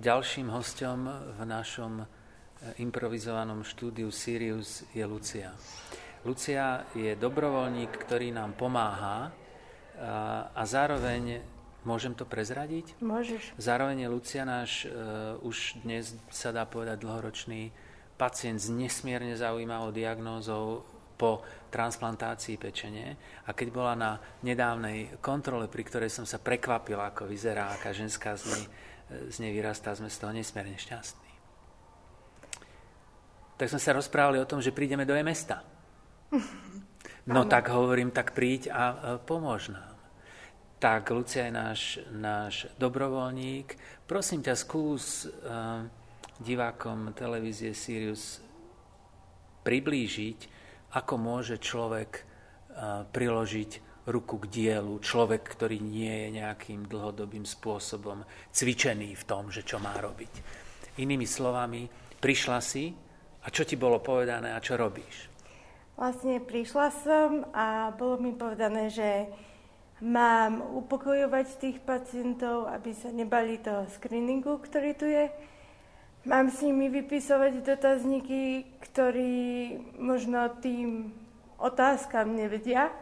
ďalším hostom v našom improvizovanom štúdiu Sirius je Lucia. Lucia je dobrovoľník, ktorý nám pomáha a, a zároveň, môžem to prezradiť? Môžeš. Zároveň je Lucia náš uh, už dnes sa dá povedať dlhoročný pacient s nesmierne zaujímavou diagnózou po transplantácii pečene a keď bola na nedávnej kontrole, pri ktorej som sa prekvapila, ako vyzerá, aká ženská z nej, z nej vyrastá, sme z toho nesmierne šťastní. Tak sme sa rozprávali o tom, že prídeme do mesta. No tak hovorím, tak príď a pomôž nám. Tak Lucia je náš, náš dobrovoľník. Prosím ťa, skús uh, divákom televízie Sirius priblížiť, ako môže človek priložiť ruku k dielu, človek, ktorý nie je nejakým dlhodobým spôsobom cvičený v tom, že čo má robiť. Inými slovami, prišla si a čo ti bolo povedané a čo robíš? Vlastne prišla som a bolo mi povedané, že mám upokojovať tých pacientov, aby sa nebali toho screeningu, ktorý tu je, Mám s nimi vypisovať dotazníky, ktorí možno tým otázkam nevedia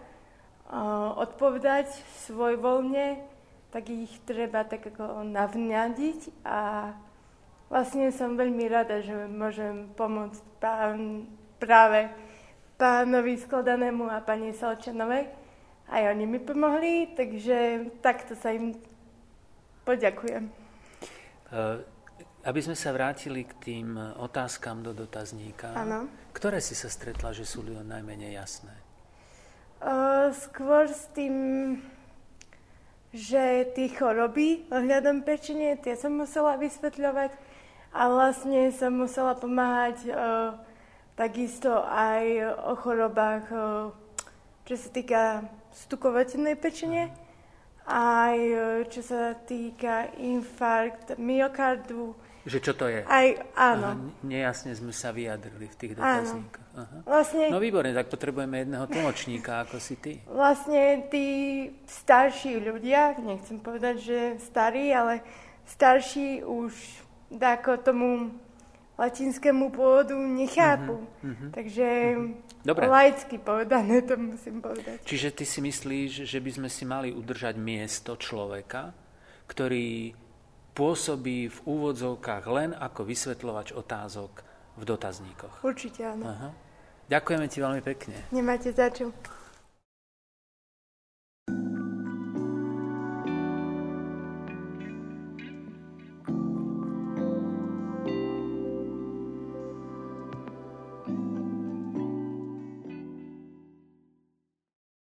odpovedať svoj voľne, tak ich treba tak ako navňadiť a vlastne som veľmi rada, že môžem pomôcť pán, práve pánovi Skladanému a pani Salčanovej. Aj oni mi pomohli, takže takto sa im poďakujem. Uh, aby sme sa vrátili k tým otázkam do dotazníka, ano. ktoré si sa stretla, že sú najmenej jasné? Skôr s tým, že tie choroby ohľadom pečenie, tie som musela vysvetľovať a vlastne som musela pomáhať uh, takisto aj o chorobách, uh, čo sa týka stukovateľnej pečenie, aj čo sa týka infarkt myokardu, že čo to je? Aj, áno. Aha, nejasne sme sa vyjadrili v tých dotazníkoch. Vlastne, no výborne, tak potrebujeme jedného tlmočníka, ako si ty. Vlastne tí starší ľudia, nechcem povedať, že starí, ale starší už ako tomu latinskému pôvodu nechápu. Uh-huh, uh-huh, Takže uh-huh. Dobre. laicky povedané to musím povedať. Čiže ty si myslíš, že by sme si mali udržať miesto človeka, ktorý pôsobí v úvodzovkách len ako vysvetľovač otázok v dotazníkoch. Určite áno. Aha. Ďakujeme ti veľmi pekne. Nemáte za čo.